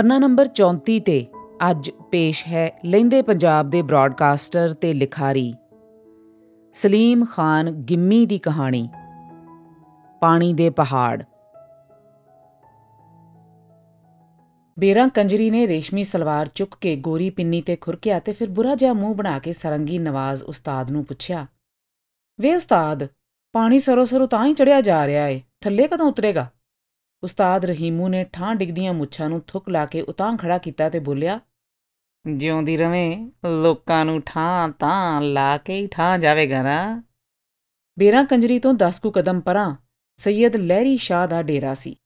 ਪੰਨਾ ਨੰਬਰ 34 ਤੇ ਅੱਜ ਪੇਸ਼ ਹੈ ਲੈਂਦੇ ਪੰਜਾਬ ਦੇ ਬ੍ਰਾਡਕਾਸਟਰ ਤੇ ਲਿਖਾਰੀ ਸਲੀਮ ਖਾਨ ਗਿੰਮੀ ਦੀ ਕਹਾਣੀ, ਪਾਣੀ ਦੇ ਪਹਾੜ। ਬੇਰਾਂ ਕੰਜਰੀ ਨੇ ਰੇਸ਼ਮੀ ਸਲਵਾਰ ਚੁੱਕ ਕੇ ਗੋਰੀ ਪਿੰਨੀ ਤੇ ਖੁਰਕਿਆ ਤੇ ਫਿਰ ਬੁਰਾ ਜਿਹਾ ਮੂੰਹ ਬਣਾ ਕੇ ਸਰੰਗੀ ਨਵਾਜ਼ ਉਸਤਾਦ ਨੂੰ ਪੁੱਛਿਆ, ਵੇ ਉਸਤਾਦ, ਪਾਣੀ ਸਰੋ ਸਰੋ ਤਾਂ ਹੀ ਚੜਿਆ ਜਾ ਰਿਹਾ ਏ, ਥੱਲੇ ਕਦੋਂ ਉਤਰੇਗਾ? ਉਸਤਾਦ ਰਹੀਮੂ ਨੇ ਠਾਂ ਡਿੱਗਦੀਆਂ ਮੁੱਛਾਂ ਨੂੰ ਥੁੱਕ ਲਾ ਕੇ ਉਤਾਂ ਖੜਾ ਕੀਤਾ ਤੇ ਬੋਲਿਆ, ਜਿਉਂਦੀ ਰਵੇਂ, ਲੋਕਾਂ ਨੂੰ ਠਾਂ ਤਾਂ ਲਾ ਕੇ ਹੀ ਠਾਂ ਜਾਵੇਗਾ ਨਾ? ਬੇਰਾਂ ਕੰਜਰੀ ਤੋਂ 10 ਕੁ ਕਦਮ ਪਰਾਂ ਸੈਯਦ ਲਹਿਰੀ ਸ਼ਾਹ ਦਾ ਡੇਰਾ ਸੀ।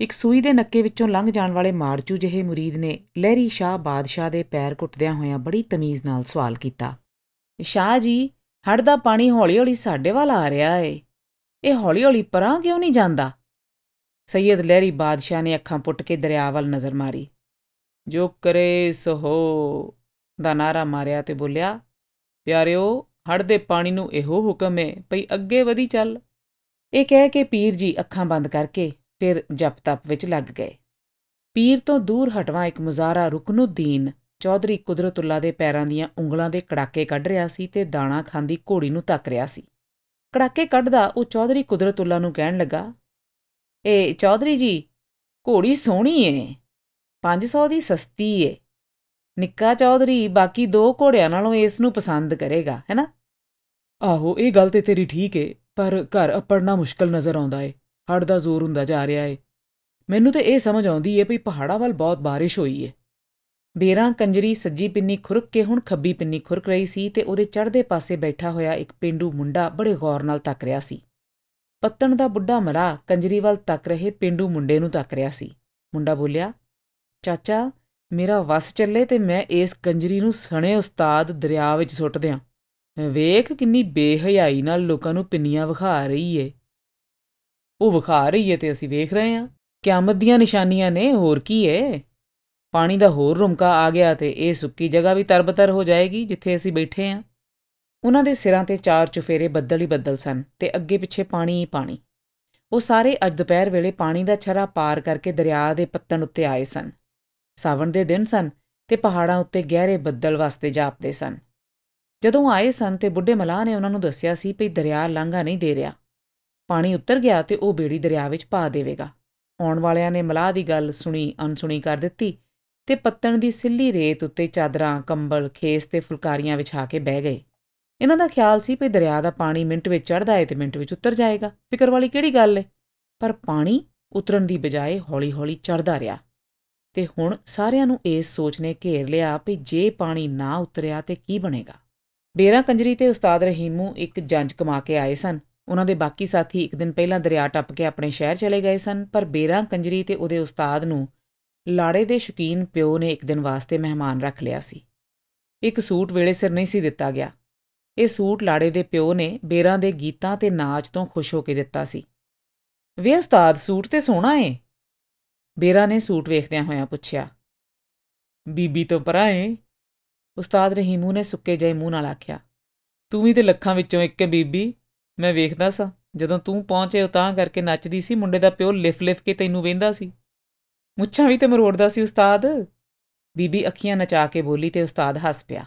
ਇੱਕ ਸੂਈ ਦੇ ਨੱਕੇ ਵਿੱਚੋਂ ਲੰਘ ਜਾਣ ਵਾਲੇ ਮਾਰਚੂ ਜਿਹੇ ਮੁਰੀਦ ਨੇ ਲਹਿਰੀ ਸ਼ਾਹ ਬਾਦਸ਼ਾਹ ਦੇ ਪੈਰ ਘੁੱਟਦਿਆਂ ਹੋਇਆਂ ਬੜੀ ਤਮੀਜ਼ ਨਾਲ ਸਵਾਲ ਕੀਤਾ, ਸ਼ਾਹ ਜੀ ਹੜ ਦਾ ਪਾਣੀ ਹੌਲੀ-ਹੌਲੀ ਸਾਡੇ ਵੱਲ ਆ ਰਿਹਾ ਏ। ਇਹ ਹੌਲੀ-ਹੌਲੀ ਪਰਾਂ ਕਿਉਂ ਨਹੀਂ ਜਾਂਦਾ? ਸੈਯਦ ਲਹਿਰੀ ਬਾਦਸ਼ਾਹ ਨੇ ਅੱਖਾਂ ਪੁੱਟ ਕੇ ਦਰਿਆ ਵੱਲ ਨਜ਼ਰ ਮਾਰੀ ਜੋ ਕਰੇ ਸੋ ਹੋ ਦਾ ਨਾਰਾ ਮਾਰਿਆ ਤੇ ਬੋਲਿਆ ਪਿਆਰਿਓ ਹੜ ਦੇ ਪਾਣੀ ਨੂੰ ਇਹੋ ਹੁਕਮ ਏ ਭਈ ਅੱਗੇ ਵਧੀ ਚੱਲ ਇਹ ਕਹਿ ਕੇ ਪੀਰ ਜੀ ਅੱਖਾਂ ਬੰਦ ਕਰਕੇ ਫਿਰ ਜਪ ਤਪ ਵਿੱਚ ਲੱਗ ਗਏ ਪੀਰ ਤੋਂ ਦੂਰ ਹਟਵਾ ਇੱਕ ਮੁਜ਼ਾਰਾ ਰੁਕਨੁਦੀਨ ਚੌਧਰੀ ਕੁਦਰਤੁੱਲਾ ਦੇ ਪੈਰਾਂ ਦੀਆਂ ਉਂਗਲਾਂ ਦੇ ਕੜਾਕੇ ਕੱਢ ਰਿਹਾ ਸੀ ਤੇ ਦਾਣਾ ਖਾਂਦੀ ਘੋੜੀ ਨੂੰ ਤੱਕ ਰਿਹਾ ਸੀ ਕੜਾਕੇ ਕੱਢਦਾ ਉਹ ਚੌਧਰੀ ਕੁਦਰਤੁੱਲਾ ਨੂੰ ਕਹਿਣ ਲੱਗਾ ਏ ਚੌਧਰੀ ਜੀ, ਘੋੜੀ ਸੋਹਣੀ ਏ। 500 ਦੀ ਸਸਤੀ ਏ। ਨਿੱਕਾ ਚੌਧਰੀ, ਬਾਕੀ ਦੋ ਘੋੜਿਆਂ ਨਾਲੋਂ ਇਸ ਨੂੰ ਪਸੰਦ ਕਰੇਗਾ, ਹੈਨਾ? ਆਹੋ, ਇਹ ਗੱਲ ਤੇ ਤੇਰੀ ਠੀਕ ਏ, ਪਰ ਘਰ ਅਪੜਨਾ ਮੁਸ਼ਕਲ ਨਜ਼ਰ ਆਉਂਦਾ ਏ। ਹੜ ਦਾ ਜ਼ੋਰ ਹੁੰਦਾ ਜਾ ਰਿਹਾ ਏ। ਮੈਨੂੰ ਤੇ ਇਹ ਸਮਝ ਆਉਂਦੀ ਏ ਵੀ ਪਹਾੜਾਂ ਵੱਲ ਬਹੁਤ ਬਾਰਿਸ਼ ਹੋਈ ਏ। ਬੇਰਾਂ, ਕੰਜਰੀ, ਸੱਜੀ ਪਿੰਨੀ ਖੁਰਕ ਕੇ ਹੁਣ ਖੱਬੀ ਪਿੰਨੀ ਖੁਰਕ ਰਹੀ ਸੀ ਤੇ ਉਹਦੇ ਚੜ੍ਹਦੇ ਪਾਸੇ ਬੈਠਾ ਹੋਇਆ ਇੱਕ ਪਿੰਡੂ ਮੁੰਡਾ ਬੜੇ ਗੌਰ ਨਾਲ ਤੱਕ ਰਿਹਾ ਸੀ। ਪੱਤਣ ਦਾ ਬੁੱਢਾ ਮਲਾ ਕੰਜਰੀ ਵੱਲ ਤੱਕ ਰਹੇ ਪਿੰਡੂ ਮੁੰਡੇ ਨੂੰ ਤੱਕ ਰਿਹਾ ਸੀ। ਮੁੰਡਾ ਬੋਲਿਆ, ਚਾਚਾ, ਮੇਰਾ ਵਸ ਚੱਲੇ ਤੇ ਮੈਂ ਇਸ ਕੰਜਰੀ ਨੂੰ ਸਣੇ ਉਸਤਾਦ ਦਰਿਆ ਵਿੱਚ ਸੁੱਟ ਦਿਆਂ। ਵੇਖ ਕਿੰਨੀ ਬੇਹਯਾਈ ਨਾਲ ਲੋਕਾਂ ਨੂੰ ਪਿੰਨੀਆਂ ਵਿਖਾ ਰਹੀ ਏ। ਉਹ ਵਿਖਾ ਰਹੀ ਏ ਤੇ ਅਸੀਂ ਵੇਖ ਰਹੇ ਹਾਂ ਕਿਆਮਤ ਦੀਆਂ ਨਿਸ਼ਾਨੀਆਂ ਨੇ, ਹੋਰ ਕੀ ਏ? ਪਾਣੀ ਦਾ ਹੋਰ ਰੁਮਕਾ ਆ ਗਿਆ ਤੇ ਇਹ ਸੁੱਕੀ ਜਗ੍ਹਾ ਵੀ ਤਰਬਤਰ ਹੋ ਜਾਏਗੀ ਜਿੱਥੇ ਅਸੀਂ ਬੈਠੇ ਹਾਂ ਉਹਨਾਂ ਦੇ ਸਿਰਾਂ ਤੇ ਚਾਰ ਚੁਫੇਰੇ ਬੱਦਲ ਹੀ ਬੱਦਲ ਸਨ ਤੇ ਅੱਗੇ ਪਿੱਛੇ ਪਾਣੀ ਹੀ ਪਾਣੀ। ਉਹ ਸਾਰੇ ਅੱਜ ਦੁਪਹਿਰ ਵੇਲੇ ਪਾਣੀ ਦਾ ਛਰਾ ਪਾਰ ਕਰਕੇ ਦਰਿਆ ਦੇ ਪੱਤਣ ਉੱਤੇ ਆਏ ਸਨ। ਸਾਵਣ ਦੇ ਦਿਨ ਸਨ ਤੇ ਪਹਾੜਾਂ ਉੱਤੇ ਗਹਿਰੇ ਬੱਦਲ ਵਸਦੇ ਜਾਪਦੇ ਸਨ। ਜਦੋਂ ਆਏ ਸਨ ਤੇ ਬੁੱਢੇ ਮਲਾਹ ਨੇ ਉਹਨਾਂ ਨੂੰ ਦੱਸਿਆ ਸੀ ਕਿ ਦਰਿਆ ਲਾਂਘਾ ਨਹੀਂ ਦੇ ਰਿਹਾ। ਪਾਣੀ ਉੱਤਰ ਗਿਆ ਤੇ ਉਹ ਬੇੜੀ ਦਰਿਆ ਵਿੱਚ ਪਾ ਦੇਵੇਗਾ। ਆਉਣ ਵਾਲਿਆਂ ਨੇ ਮਲਾਹ ਦੀ ਗੱਲ ਸੁਣੀ ਅਨਸੁਣੀ ਕਰ ਦਿੱਤੀ ਤੇ ਪੱਤਣ ਦੀ ਸਿੱਲੀ ਰੇਤ ਉੱਤੇ ਚਾਦਰਾਂ, ਕੰਬਲ, ਖੇਸ ਤੇ ਫੁਲਕਾਰੀਆਂ ਵਿਛਾ ਕੇ ਬਹਿ ਗਏ। ਇਹਨਾਂ ਦਾ ਖਿਆਲ ਸੀ ਕਿ ਦਰਿਆ ਦਾ ਪਾਣੀ ਮਿੰਟ ਵਿੱਚ ਚੜਦਾ ਹੈ ਤੇ ਮਿੰਟ ਵਿੱਚ ਉਤਰ ਜਾਏਗਾ। ਫਿਕਰ ਵਾਲੀ ਕਿਹੜੀ ਗੱਲ ਹੈ ਪਰ ਪਾਣੀ ਉਤਰਨ ਦੀ ਬਜਾਏ ਹੌਲੀ-ਹੌਲੀ ਚੜਦਾ ਰਿਹਾ। ਤੇ ਹੁਣ ਸਾਰਿਆਂ ਨੂੰ ਇਸ ਸੋਚ ਨੇ ਘੇਰ ਲਿਆ ਕਿ ਜੇ ਪਾਣੀ ਨਾ ਉਤਰਿਆ ਤੇ ਕੀ ਬਣੇਗਾ? ਬੇਰਾ ਕੰਜਰੀ ਤੇ ਉਸਤਾਦ ਰਹੀਮੂ ਇੱਕ ਜੰਜ ਕਮਾ ਕੇ ਆਏ ਸਨ। ਉਹਨਾਂ ਦੇ ਬਾਕੀ ਸਾਥੀ ਇੱਕ ਦਿਨ ਪਹਿਲਾਂ ਦਰਿਆ ਟੱਪ ਕੇ ਆਪਣੇ ਸ਼ਹਿਰ ਚਲੇ ਗਏ ਸਨ, ਪਰ ਬੇਰਾ ਕੰਜਰੀ ਤੇ ਉਹਦੇ ਉਸਤਾਦ ਨੂੰ ਲਾੜੇ ਦੇ ਸ਼ੌਕੀਨ ਪਿਓ ਨੇ ਇੱਕ ਦਿਨ ਵਾਸਤੇ ਮਹਿਮਾਨ ਰੱਖ ਲਿਆ ਸੀ। ਇੱਕ ਸੂਟ ਵੇਲੇ ਸਿਰ ਨਹੀਂ ਸੀ ਦਿੱਤਾ ਗਿਆ। ਇਹ ਸੂਟ ਲਾੜੇ ਦੇ ਪਿਓ ਨੇ ਬੇਰਾਂ ਦੇ ਗੀਤਾਂ ਤੇ ਨਾਚ ਤੋਂ ਖੁਸ਼ ਹੋ ਕੇ ਦਿੱਤਾ ਸੀ। ਵੇ ਉਸਤਾਦ, ਸੂਟ ਤੇ ਸੋਹਣਾ ਏ? ਬੇਰਾ ਨੇ ਸੂਟ ਵੇਖਦਿਆਂ ਹੋਇਆਂ ਪੁੱਛਿਆ। ਬੀਬੀ ਤੋਂ ਪਰਾਂ ਏ? ਉਸਤਾਦ ਰਹੀਮੂ ਨੇ ਸੁੱਕੇ ਜਿਹੇ ਮੂੰਹ ਨਾਲ ਆਖਿਆ। ਤੂੰ ਵੀ ਤੇ ਲੱਖਾਂ ਵਿੱਚੋਂ ਇੱਕ ਹੈ ਬੀਬੀ। ਮੈਂ ਵੇਖਦਾ ਸਾਂ। ਜਦੋਂ ਤੂੰ ਪਹੁੰਚੇ ਉਤਾਂ ਕਰਕੇ ਨੱਚਦੀ ਸੀ, ਮੁੰਡੇ ਦਾ ਪਿਓ ਲਿਫ-ਲਿਫ ਕੇ ਤੈਨੂੰ ਵੇਂਦਾ ਸੀ। ਮੁੱਛਾਂ ਵੀ ਤੇ ਮਰੋੜਦਾ ਸੀ ਉਸਤਾਦ। ਬੀਬੀ ਅੱਖੀਆਂ ਨਚਾ ਕੇ ਬੋਲੀ ਤੇ ਉਸਤਾਦ ਹੱਸ ਪਿਆ।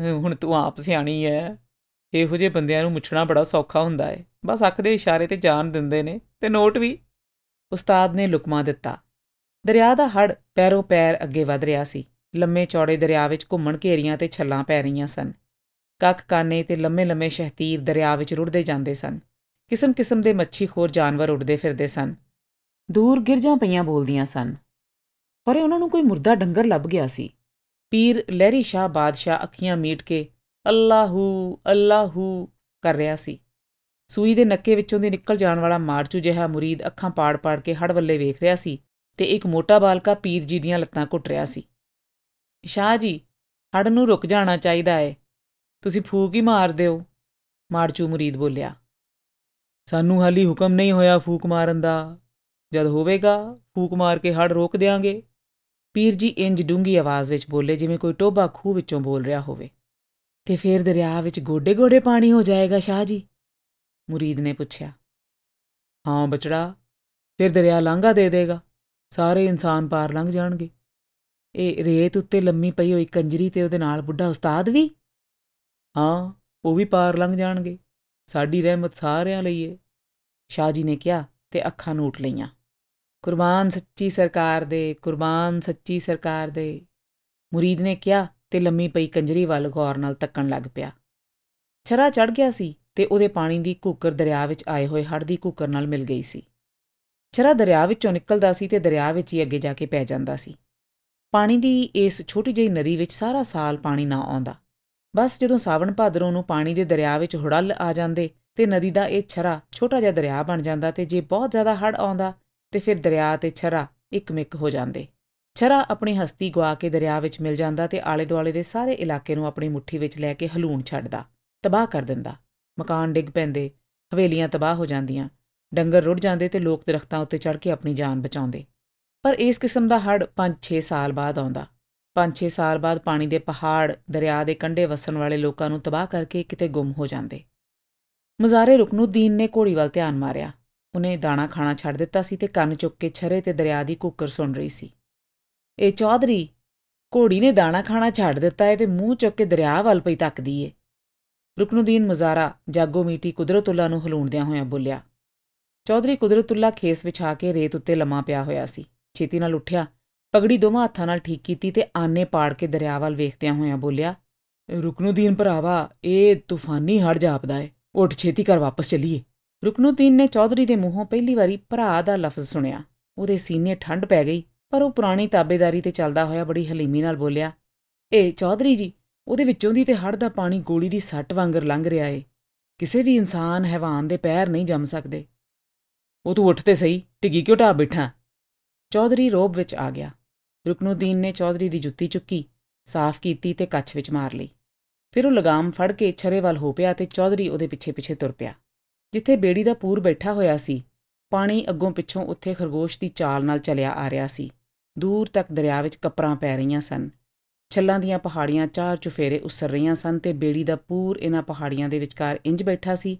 ਹੁਣ ਤੂੰ ਆਪ ਸਿਆਣੀ ਐ। ਇਹੋ ਜਿਹੇ ਬੰਦਿਆਂ ਨੂੰ ਮੁੱਛਣਾ ਬੜਾ ਸੌਖਾ ਹੁੰਦਾ ਏ। ਬਸ ਅੱਖ ਦੇ ਇਸ਼ਾਰੇ ਤੇ ਜਾਣ ਦਿੰਦੇ ਨੇ ਤੇ ਨੋਟ ਵੀ। ਉਸਤਾਦ ਨੇ ਲੁਕਮਾ ਦਿੱਤਾ। ਦਰਿਆ ਦਾ ਹੜ ਪੈਰੋਂ ਪੈਰ ਅੱਗੇ ਵਧ ਰਿਹਾ ਸੀ। ਲੰਮੇ ਚੌੜੇ ਦਰਿਆ ਵਿੱਚ ਘੁੰਮਣ ਘੇਰੀਆਂ ਤੇ ਛੱਲਾਂ ਪੈ ਰਹੀਆਂ ਸਨ। ਕੱਖ ਕਾਨੇ ਤੇ ਲੰਮੇ-ਲੰਮੇ ਸ਼ਹਤੀਰ ਦਰਿਆ ਵਿੱਚ ਰੁੜਦੇ ਜਾਂਦੇ ਸਨ। ਕਿਸਮ-ਕਿਸਮ ਦੇ ਮੱਛੀ-ਖੋਰ ਜਾਨਵਰ ਉੱਡਦੇ ਫਿਰਦੇ ਸਨ। ਦੂਰ ਗਿਰਜਾਂ ਪਈਆਂ ਬੋਲਦੀਆਂ ਸਨ। ਪਰ ਉਹਨਾਂ ਨੂੰ ਕੋਈ ਮੁਰਦਾ ਡੰਗਰ ਲੱਭ ਗਿਆ ਸੀ। ਪੀਰ ਲਹਿਰੀ ਸ਼ਾਹ ਬਾਦਸ਼ਾਹ ਅੱਖੀਆਂ ਮੀਟ ਕੇ ਅੱਲਾਹੂ ਅੱਲਾਹੂ ਕਰ ਰਿਹਾ ਸੀ। ਸੂਈ ਦੇ ਨੱਕੇ ਵਿੱਚੋਂ ਦੀ ਨਿਕਲ ਜਾਣ ਵਾਲਾ ਮਾਰਚੂ ਜਿਹਾ ਮੁਰੀਦ ਅੱਖਾਂ ਪਾੜ-ਪਾੜ ਕੇ ਹੜ ਵੱਲੇ ਵੇਖ ਰਿਹਾ ਸੀ ਤੇ ਇੱਕ ਮੋਟਾ ਬਾਲਕਾ ਪੀਰ ਜੀ ਦੀਆਂ ਲੱਤਾਂ ਘੁੱਟ ਰਿਹਾ ਸੀ। ਸ਼ਾਹ ਜੀ ਹੜ ਨੂੰ ਰੁਕ ਜਾਣਾ ਚਾਹੀਦਾ ਏ। ਤੁਸੀਂ ਫੂਕ ਹੀ ਮਾਰ ਦਿਓ, ਮਾਰਚੂ ਮੁਰੀਦ ਬੋਲਿਆ। ਸਾਨੂੰ ਹਾਲੀ ਹੁਕਮ ਨਹੀਂ ਹੋਇਆ ਫੂਕ ਮਾਰਨ ਦਾ। ਜਦ ਹੋਵੇਗਾ, ਫੂਕ ਮਾਰ ਕੇ ਹੜ ਰੋਕ ਦੇਾਂਗੇ ਪੀਰ ਜੀ ਇੰਜ ਡੂੰਗੀ ਆਵਾਜ਼ ਵਿੱਚ ਬੋਲੇ ਜਿਵੇਂ ਕੋਈ ਟੋਬਾ ਖੂਹ ਵਿੱਚੋਂ ਬੋਲ ਰਿਹਾ ਹੋਵੇ। ਤੇ ਫੇਰ ਦਰਿਆ ਵਿੱਚ ਗੋਡੇ-ਗੋਡੇ ਪਾਣੀ ਹੋ ਜਾਏਗਾ, ਸ਼ਾਹ ਜੀ? ਮੁਰੀਦ ਨੇ ਪੁੱਛਿਆ। ਹਾਂ ਬਚੜਾ, ਫਿਰ ਦਰਿਆ ਲਾਂਘਾ ਦੇ ਦੇਗਾ। ਸਾਰੇ ਇਨਸਾਨ ਪਾਰ ਲੰਘ ਜਾਣਗੇ। ਇਹ ਰੇਤ ਉੱਤੇ ਲੰਮੀ ਪਈ ਹੋਈ ਕੰਜਰੀ ਤੇ ਉਹਦੇ ਨਾਲ ਬੁੱਢਾ ਉਸਤਾਦ ਵੀ? ਹਾਂ, ਉਹ ਵੀ ਪਾਰ ਲੰਘ ਜਾਣਗੇ। ਸਾਡੀ ਰਹਿਮਤ ਸਾਰਿਆਂ ਲਈ ਏ। ਸ਼ਾਹ ਜੀ ਨੇ ਕਿਹਾ ਤੇ ਅੱਖਾਂ ਨੂਟ ਲਈਆਂ। ਕੁਰਬਾਨ ਸੱਚੀ ਸਰਕਾਰ ਦੇ, ਕੁਰਬਾਨ ਸੱਚੀ ਸਰਕਾਰ ਦੇ। ਮੁਰੀਦ ਨੇ ਕਿਹਾ ਤੇ ਲੰਮੀ ਪਈ ਕੰਜਰੀ ਵੱਲ ਗੌਰ ਨਾਲ ਤੱਕਣ ਲੱਗ ਪਿਆ। ਛਰਾ ਚੜ ਗਿਆ ਸੀ ਤੇ ਉਹਦੇ ਪਾਣੀ ਦੀ ਕੂਕਰ ਦਰਿਆ ਵਿੱਚ ਆਏ ਹੋਏ ਹੜ ਦੀ ਕੂਕਰ ਨਾਲ ਮਿਲ ਗਈ ਸੀ। ਛਰਾ ਦਰਿਆ ਵਿੱਚੋਂ ਨਿਕਲਦਾ ਸੀ ਤੇ ਦਰਿਆ ਵਿੱਚ ਹੀ ਅੱਗੇ ਜਾ ਕੇ ਪੈ ਜਾਂਦਾ ਸੀ। ਪਾਣੀ ਦੀ ਇਸ ਛੋਟੀ ਜਿਹੀ ਨਦੀ ਵਿੱਚ ਸਾਰਾ ਸਾਲ ਪਾਣੀ ਨਾ ਆਉਂਦਾ। ਬਸ ਜਦੋਂ ਸਾਵਣ ਭਾਦਰੋਂ ਨੂੰ ਪਾਣੀ ਦੇ ਦਰਿਆ ਵਿੱਚ ਹੁੜਲ ਆ ਜਾਂਦੇ ਤੇ ਨਦੀ ਦਾ ਇਹ ਛਰਾ ਛੋਟਾ ਜਿਹਾ ਦਰਿਆ ਬਣ ਜਾਂਦਾ ਤੇ ਜੇ ਬਹੁਤ ਜ਼ਿਆਦਾ ਹੜ ਆਉਂਦਾ ਤੇ ਫਿਰ ਦਰਿਆ ਤੇ ਛਰਾ ਇੱਕਮਿਕ ਹੋ ਜਾਂਦੇ। ਛਰਾ ਆਪਣੀ ਹਸਤੀ ਗਵਾ ਕੇ ਦਰਿਆ ਵਿੱਚ ਮਿਲ ਜਾਂਦਾ ਤੇ ਆਲੇ-ਦੁਆਲੇ ਦੇ ਸਾਰੇ ਇਲਾਕੇ ਨੂੰ ਆਪਣੀ ਮੁੱਠੀ ਵਿੱਚ ਲੈ ਕੇ ਹਲੂਣ ਛੱਡਦਾ, ਤਬਾਹ ਕਰ ਦਿੰਦਾ। ਮਕਾਨ ਡਿੱਗ ਪੈਂਦੇ, ਹਵੇਲੀਆਂ ਤਬਾਹ ਹੋ ਜਾਂਦੀਆਂ, ਡੰਗਰ ਰੁੜ ਜਾਂਦੇ ਤੇ ਲੋਕ ਦਰਖਤਾਂ ਉੱਤੇ ਚੜ ਕੇ ਆਪਣੀ ਜਾਨ ਬਚਾਉਂਦੇ। ਪਰ ਇਸ ਕਿਸਮ ਦਾ ਹੜ 5-6 ਸਾਲ ਬਾਅਦ ਆਉਂਦਾ। 5-6 ਸਾਲ ਬਾਅਦ ਪਾਣੀ ਦੇ ਪਹਾੜ, ਦਰਿਆ ਦੇ ਕੰਢੇ ਵਸਣ ਵਾਲੇ ਲੋਕਾਂ ਨੂੰ ਤਬਾਹ ਕਰਕੇ ਕਿਤੇ ਗੁੰਮ ਹੋ ਜਾਂਦੇ। ਮਜ਼ਾਰੇ ਰੁਕਨੂਦੀਨ ਨੇ ਘੋੜੀ ਵੱਲ ਧਿਆਨ ਮਾਰਿਆ। ਉਹਨੇ ਦਾਣਾ ਖਾਣਾ ਛੱਡ ਦਿੱਤਾ ਸੀ ਤੇ ਕੰਨ ਚੁੱਕ ਕੇ ਛਰੇ ਤੇ ਦਰਿਆ ਦੀ ਕੁੱਕਰ ਸੁਣ ਰਹੀ ਸੀ। ਇਹ ਚੌਧਰੀ, ਘੋੜੀ ਨੇ ਦਾਣਾ ਖਾਣਾ ਛੱਡ ਦਿੱਤਾ ਏ ਤੇ ਮੂੰਹ ਚੁੱਕ ਕੇ ਦਰਿਆ ਵੱਲ ਪਈ ਤੱਕਦੀ ਏ। ਰੁਕਨੂਦੀਨ ਮਜ਼ਾਰਾ ਜਾਗੋ ਮੀਟੀ ਕੁਦਰਤੁੱਲਾ ਨੂੰ ਹਲੂਣਦਿਆਂ ਹੋਇਆਂ ਬੋਲਿਆ, ਚੌਧਰੀ, ਕੁਦਰਤੁੱਲਾ ਖੇਸ ਵਿਛਾ ਕੇ ਰੇਤ ਉੱਤੇ ਲੰਮਾ ਪਿਆ ਹੋਇਆ ਸੀ। ਛੇਤੀ ਨਾਲ ਉੱਠਿਆ, ਪਗੜੀ ਦੋਵਾਂ ਹੱਥਾਂ ਨਾਲ ਠੀਕ ਕੀਤੀ ਤੇ ਆਨੇ ਪਾੜ ਕੇ ਦਰਿਆ ਵੱਲ ਵੇਖਦਿਆਂ ਹੋਇਆਂ ਬੋਲਿਆ, ਰੁਕਨੂਦੀਨ ਭਰਾਵਾ, ਇਹ ਤੂਫਾਨੀ ਹੜ ਜਾਪਦਾ ਏ। ਉੱਠ, ਛੇਤੀ ਕਰ ਵਾਪਸ ਚੱਲੀਏ। ਰੁਕਨੂਦੀਨ ਨੇ ਚੌਧਰੀ ਦੇ ਮੂੰਹੋਂ ਪਹਿਲੀ ਵਾਰੀ ਭਰਾ ਦਾ ਲਫ਼ਜ਼ ਸੁਣਿਆ। ਉਹਦੇ ਸੀਨੇ ਠੰਡ ਪੈ ਗਈ, ਪਰ ਉਹ ਪੁਰਾਣੀ ਤਾਬੇਦਾਰੀ ਤੇ ਚੱਲਦਾ ਹੋਇਆ ਬੜੀ ਹਲੀਮੀ ਨਾਲ ਬੋਲਿਆ, ਏ ਚੌਧਰੀ ਜੀ, ਉਹਦੇ ਵਿੱਚੋਂ ਦੀ ਤੇ ਹੜ ਦਾ ਪਾਣੀ ਗੋਲੀ ਦੀ ਸੱਟ ਵਾਂਗਰ ਲੰਘ ਰਿਹਾ ਏ। ਕਿਸੇ ਵੀ ਇਨਸਾਨ ਹੈਵਾਨ ਦੇ ਪੈਰ ਨਹੀਂ ਜੰਮ ਸਕਦੇ। ਉਹ ਤੂੰ ਉੱਠ ਤੇ ਸਹੀ ਟਿੱਗੀ ਕਿਉਂ ਢਾ ਬੈਠਾ? ਚੌਧਰੀ ਰੋਬ ਵਿੱਚ ਆ ਗਿਆ। ਰੁਕਨੂਦੀਨ ਨੇ ਚੌਧਰੀ ਦੀ ਜੁੱਤੀ ਚੁੱਕੀ, ਸਾਫ਼ ਕੀਤੀ ਤੇ ਕੱਛ ਵਿੱਚ ਮਾਰ ਲਈ। ਫਿਰ ਉਹ ਲਗਾਮ ਫੜ ਕੇ ਛਰੇ ਵੱਲ ਹੋ ਪਿਆ ਤੇ ਚੌਧਰੀ ਉਹਦੇ ਪਿੱਛੇ-ਪਿੱਛੇ ਤੁਰ ਪਿਆ। ਜਿੱਥੇ ਬੇੜੀ ਦਾ ਪੂਰ ਬੈਠਾ ਹੋਇਆ ਸੀ, ਪਾਣੀ ਅੱਗੋਂ ਪਿੱਛੋਂ ਉੱਥੇ ਖਰਗੋਸ਼ ਦੀ ਚਾਲ ਨਾਲ ਚੱਲਿਆ ਆ ਰਿਹਾ ਸੀ। ਦੂਰ ਤੱਕ ਦਰਿਆ ਵਿੱਚ ਕਪਰਾਂ ਪੈ ਰਹੀਆਂ ਸਨ। ਛੱਲਾਂ ਦੀਆਂ ਪਹਾੜੀਆਂ ਚਾਰ ਚੁਫੇਰੇ ਉਸਰ ਰਹੀਆਂ ਸਨ ਤੇ ਬੇੜੀ ਦਾ ਪੂਰ ਇਹਨਾਂ ਪਹਾੜੀਆਂ ਦੇ ਵਿਚਕਾਰ ਇੰਜ ਬੈਠਾ ਸੀ,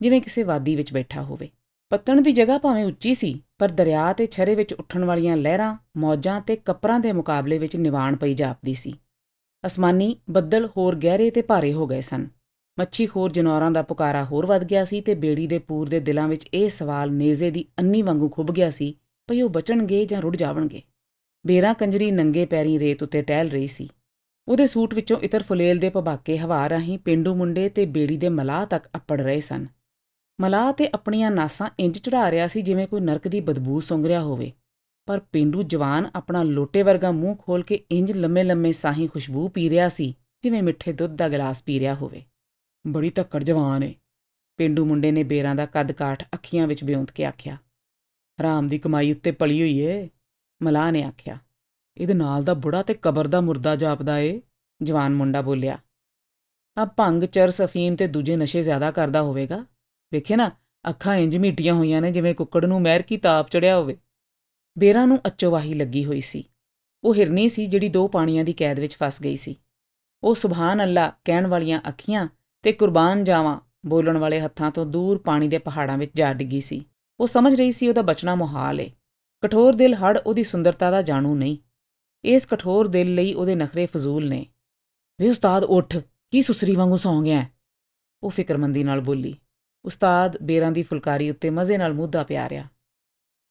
ਜਿਵੇਂ ਕਿਸੇ ਵਾਦੀ ਵਿੱਚ ਬੈਠਾ ਹੋਵੇ। ਪੱਤਣ ਦੀ ਜਗ੍ਹਾ ਭਾਵੇਂ ਉੱਚੀ ਸੀ, ਪਰ ਦਰਿਆ ਤੇ ਛਰੇ ਵਿੱਚ ਉੱਠਣ ਵਾਲੀਆਂ ਲਹਿਰਾਂ, ਮੌਜਾਂ ਤੇ ਕਪਰਾਂ ਦੇ ਮੁਕਾਬਲੇ ਵਿੱਚ ਨਿਵਾਣ ਪਈ ਜਾਪਦੀ ਸੀ। ਅਸਮਾਨੀ, ਬੱਦਲ ਹੋਰ ਗਹਿਰੇ ਤੇ ਭਾਰੇ ਹੋ ਗਏ ਸਨ। ਮੱਛੀ ਖੋਰ ਜਨੌਰਾਂ ਦਾ ਪੁਕਾਰਾ ਹੋਰ ਵੱਧ ਗਿਆ ਸੀ ਤੇ ਬੇੜੀ ਦੇ ਪੂਰ ਦੇ ਦਿਲਾਂ ਵਿੱਚ ਇਹ ਸਵਾਲ ਨੇਜ਼ੇ ਦੀ ਅੰਨੀ ਵਾਂਗੂ ਖੁੱਭ ਗਿਆ ਸੀ ਭਈ ਉਹ ਬਚਣਗੇ ਜਾਂ ਰੁੜ ਜਾਵਣਗੇ। ਬੇਰਾ ਕੰਜਰੀ ਨੰਗੇ ਪੈਰੀਂ ਰੇਤ ਉੱਤੇ ਟਹਿਲ ਰਹੀ ਸੀ। ਉਹਦੇ ਸੂਟ ਵਿੱਚੋਂ ਇਤਰ ਫੁਲੇਲ ਦੇ ਪਬਾਕੇ ਹਵਾ ਰਾਹੀਂ ਪਿੰਡੂ ਮੁੰਡੇ ਤੇ ਬੇੜੀ ਦੇ ਮਲਾਹ ਤੱਕ ਅੱਪੜ ਰਹੇ ਸਨ। ਮਲਾਹ ਤੇ ਆਪਣੀਆਂ ਨਾਸਾਂ ਇੰਜ ਚੜਾ ਰਿਹਾ ਸੀ ਜਿਵੇਂ ਕੋਈ ਨਰਕ ਦੀ ਬਦਬੂ ਸੁੰਘ ਰਿਹਾ ਹੋਵੇ। ਪਰ ਪਿੰਡੂ ਜਵਾਨ ਆਪਣਾ ਲੋਟੇ ਵਰਗਾ ਮੂੰਹ ਖੋਲ ਕੇ ਇੰਜ ਲੰਮੇ-ਲੰਮੇ ਸਾਹੀ ਖੁਸ਼ਬੂ ਪੀ ਰਿਹਾ ਸੀ ਜਿਵੇਂ ਮਿੱਠੇ ਦੁੱਧ ਦਾ ਗਲਾਸ ਪੀ ਰਿਹਾ ਹੋਵੇ। ਬੜੀ ਧੱਕੜ ਜਵਾਨ ਏ। ਪਿੰਡੂ ਮੁੰਡੇ ਨੇ ਬੇਰਾਂ ਦਾ ਕੱਦ ਕਾਠ ਅੱਖੀਆਂ ਵਿੱਚ ਬਿਉਂਤ ਕੇ ਆਖਿਆ ਹਰਾਮ ਦੀ ਕਮਾਈ ਉੱਤੇ ਪਲੀ ਹੋਈ ਏ? ਮਲਾਹ ਨੇ ਆਖਿਆ, ਇਹਦੇ ਨਾਲ ਦਾ ਬੁੜਾ ਤੇ ਕਬਰ ਦਾ ਮੁਰਦਾ ਜਾਪਦਾ ਏ। ਜਵਾਨ ਮੁੰਡਾ ਬੋਲਿਆ, ਆ ਭੰਗ ਚਰਸ ਅਫੀਮ ਤੇ ਦੂਜੇ ਨਸ਼ੇ ਜ਼ਿਆਦਾ ਕਰਦਾ ਹੋਵੇਗਾ? ਵੇਖੇ ਨਾ, ਅੱਖਾਂ ਇੰਜ ਮੀਟੀਆਂ ਹੋਈਆਂ ਨੇ ਜਿਵੇਂ ਕੁੱਕੜ ਨੂੰ ਮਹਿਰ ਕੀ ਤਾਪ ਚੜਿਆ ਹੋਵੇ। ਬੇਰਾਂ ਨੂੰ ਅਚੋਵਾਹੀ ਲੱਗੀ ਹੋਈ ਸੀ। ਉਹ ਹਿਰਨੀ ਸੀ ਜਿਹੜੀ ਦੋ ਪਾਣੀਆਂ ਦੀ ਕੈਦ ਵਿੱਚ ਫਸ ਗਈ ਸੀ। ਉਹ ਸੁਭਾਨ ਅੱਲਾ ਕਹਿਣ ਵਾਲੀਆਂ ਅੱਖੀਆਂ ਤੇ ਕੁਰਬਾਨ ਜਾਵਾਂ ਬੋਲਣ ਵਾਲੇ ਹੱਥਾਂ ਤੋਂ ਦੂਰ ਪਾਣੀ ਦੇ ਪਹਾੜਾਂ ਵਿੱਚ ਜਾ ਡਿੱਗੀ ਸੀ। ਉਹ ਸਮਝ ਰਹੀ ਸੀ ਉਹਦਾ ਬਚਣਾ ਮੁਹਾਲ ਏ। ਕਠੋਰ ਦਿਲ ਹੜ ਉਹਦੀ ਸੁੰਦਰਤਾ ਦਾ ਜਾਣੂ ਨਹੀਂ। ਇਸ ਕਠੋਰ ਦਿਲ ਲਈ ਉਹਦੇ ਨਖਰੇ ਫਜ਼ੂਲ ਨੇ। ਵੇ ਉਸਤਾਦ, ਉੱਠ। ਕੀ ਸੁਸਰੀ ਵਾਂਗੂ ਸੌਂ ਗਿਆ ਉਹ ਫਿਕਰਮੰਦੀ ਨਾਲ ਬੋਲੀ। ਉਸਤਾਦ, ਬੇਰਾਂ ਦੀ ਫੁਲਕਾਰੀ ਉੱਤੇ ਮਜ਼ੇ ਨਾਲ ਮੁੱਦਾ ਪਿਆ ਰਿਆ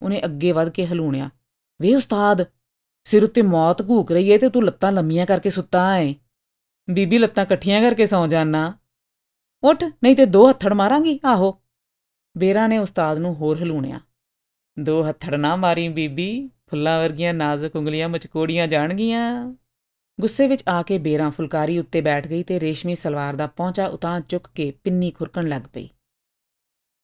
ਉਹਨੇ ਅੱਗੇ ਵੱਧ ਕੇ ਹਲੂਣਿਆ। ਵੇ ਉਸਤਾਦ, ਸਿਰ ਉੱਤੇ ਮੌਤ ਘੂਕ ਰਹੀ ਏ ਤੇ ਤੂੰ ਲੱਤਾਂ ਲੰਮੀਆਂ ਕਰਕੇ ਸੁੱਤਾ ਏ ਬੀਬੀ, ਲੱਤਾਂ ਇਕੱਠੀਆਂ ਕਰਕੇ ਸੌਂ ਜਾਣਾ ਉੱਠ, ਨਹੀਂ ਤੇ ਦੋ ਹੱਥੜ ਮਾਰਾਂਗੀ, ਆਹੋ। ਬੇਰਾ ਨੇ ਉਸਤਾਦ ਨੂੰ ਹੋਰ ਹਲੂਣਿਆ ਦੋ ਹੱਥੜ ਨਾ ਮਾਰੀ ਬੀਬੀ, ਫੁੱਲਾਂ ਵਰਗੀਆਂ ਨਾਜ਼ੁਕ ਉਂਗਲੀਆਂ ਮਚਕੋੜੀਆਂ ਜਾਣਗੀਆਂ। ਗੁੱਸੇ ਵਿੱਚ ਆ ਕੇ ਬੇਰਾ ਫੁਲਕਾਰੀ ਉੱਤੇ ਬੈਠ ਗਈ ਤੇ ਰੇਸ਼ਮੀ ਸਲਵਾਰ ਦਾ ਪੌਂਚਾ ਉਤਾਂ ਚੁੱਕ ਕੇ ਪਿੰਨੀ ਖੁਰਕਣ ਲੱਗ ਪਈ।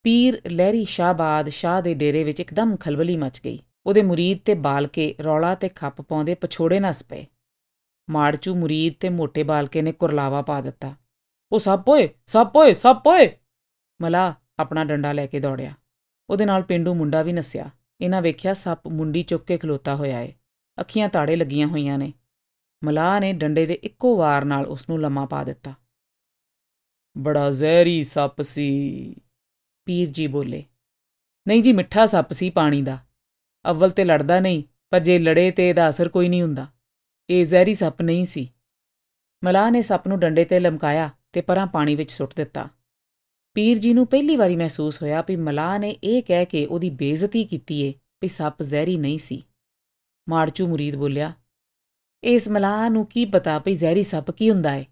ਪੀਰ ਲਹਿਰੀ ਸ਼ਾਹਬਾਦ ਸ਼ਾਹ ਦੇ ਡੇਰੇ ਵਿੱਚ ਇੱਕਦਮ ਖਲਬਲੀ ਮਚ ਗਈ। ਉਹਦੇ ਮੁਰੀਦ ਤੇ ਬਾਲਕੇ ਰੌਲਾ ਤੇ ਖੱਪ ਪਾਉਂਦੇ ਪਛੋੜੇ ਨਸ ਪਏ। ਮਾੜਚੂ ਮੁਰੀਦ ਤੇ ਮੋਟੇ ਬਾਲਕੇ ਨੇ ਕੁਰਲਾਵਾ ਪਾ ਦਿੱਤਾ। ਉਹ ਸੱਪ ਓਏ ਸੱਪ ਓਏ ਸੱਪ ਓਏ। ਮਲਾ ਆਪਣਾ ਡੰਡਾ ਲੈ ਕੇ ਦੌੜਿਆ। ਉਹਦੇ ਨਾਲ ਪਿੰਡੂ ਮੁੰਡਾ ਵੀ ਨਸਿਆ। ਇਹਨਾਂ ਵੇਖਿਆ ਸੱਪ ਮੁੰਡੀ ਚੁੱਕ ਕੇ ਖਲੋਤਾ ਹੋਇਆ ਏ। ਅੱਖੀਆਂ ਤਾੜੇ ਲੱਗੀਆਂ ਹੋਈਆਂ ਨੇ। ਮਲਾ ਨੇ ਡੰਡੇ ਦੇ ਇੱਕੋ ਵਾਰ ਨਾਲ ਉਸ ਨੂੰ ਲੰਮਾ ਪਾ ਦਿੱਤਾ। ਬੜਾ ਜ਼ਹਿਰੀ ਸੱਪ ਸੀ। ਪੀਰ ਜੀ ਬੋਲੇ, ਨਹੀਂ ਜੀ, ਮਿੱਠਾ ਸੱਪ ਸੀ ਪਾਣੀ ਦਾ। ਅਵਲ ਤੇ ਲੜਦਾ ਨਹੀਂ, ਪਰ ਜੇ ਲੜੇ ਤੇ ਇਹਦਾ ਅਸਰ ਕੋਈ ਨਹੀਂ ਹੁੰਦਾ। ਇਹ ਜ਼ਹਿਰੀ ਸੱਪ ਨਹੀਂ ਸੀ। ਮਲਾ ਨੇ ਸੱਪ ਨੂੰ ਡੰਡੇ ਤੇ ਲਮਕਾਇਆ। ਤੇ ਪਰਾਂ ਪਾਣੀ ਵਿੱਚ ਸੁੱਟ ਦਿੱਤਾ। ਪੀਰ ਜੀ ਨੂੰ ਪਹਿਲੀ ਵਾਰੀ ਮਹਿਸੂਸ ਹੋਇਆ ਵੀ ਮਲਾ ਨੇ ਇਹ ਕਹਿ ਕੇ ਉਹਦੀ ਬੇਇੱਜ਼ਤੀ ਕੀਤੀ ਏ ਵੀ ਸੱਪ ਜ਼ਹਿਰੀ ਨਹੀਂ ਸੀ। ਮਾਰਚੂ ਮੁਰੀਦ ਬੋਲਿਆ, ਇਸ ਮਲਾ ਨੂੰ ਕੀ ਪਤਾ ਵੀ ਜ਼ਹਿਰੀ ਸੱਪ ਕੀ ਹੁੰਦਾ ਏ?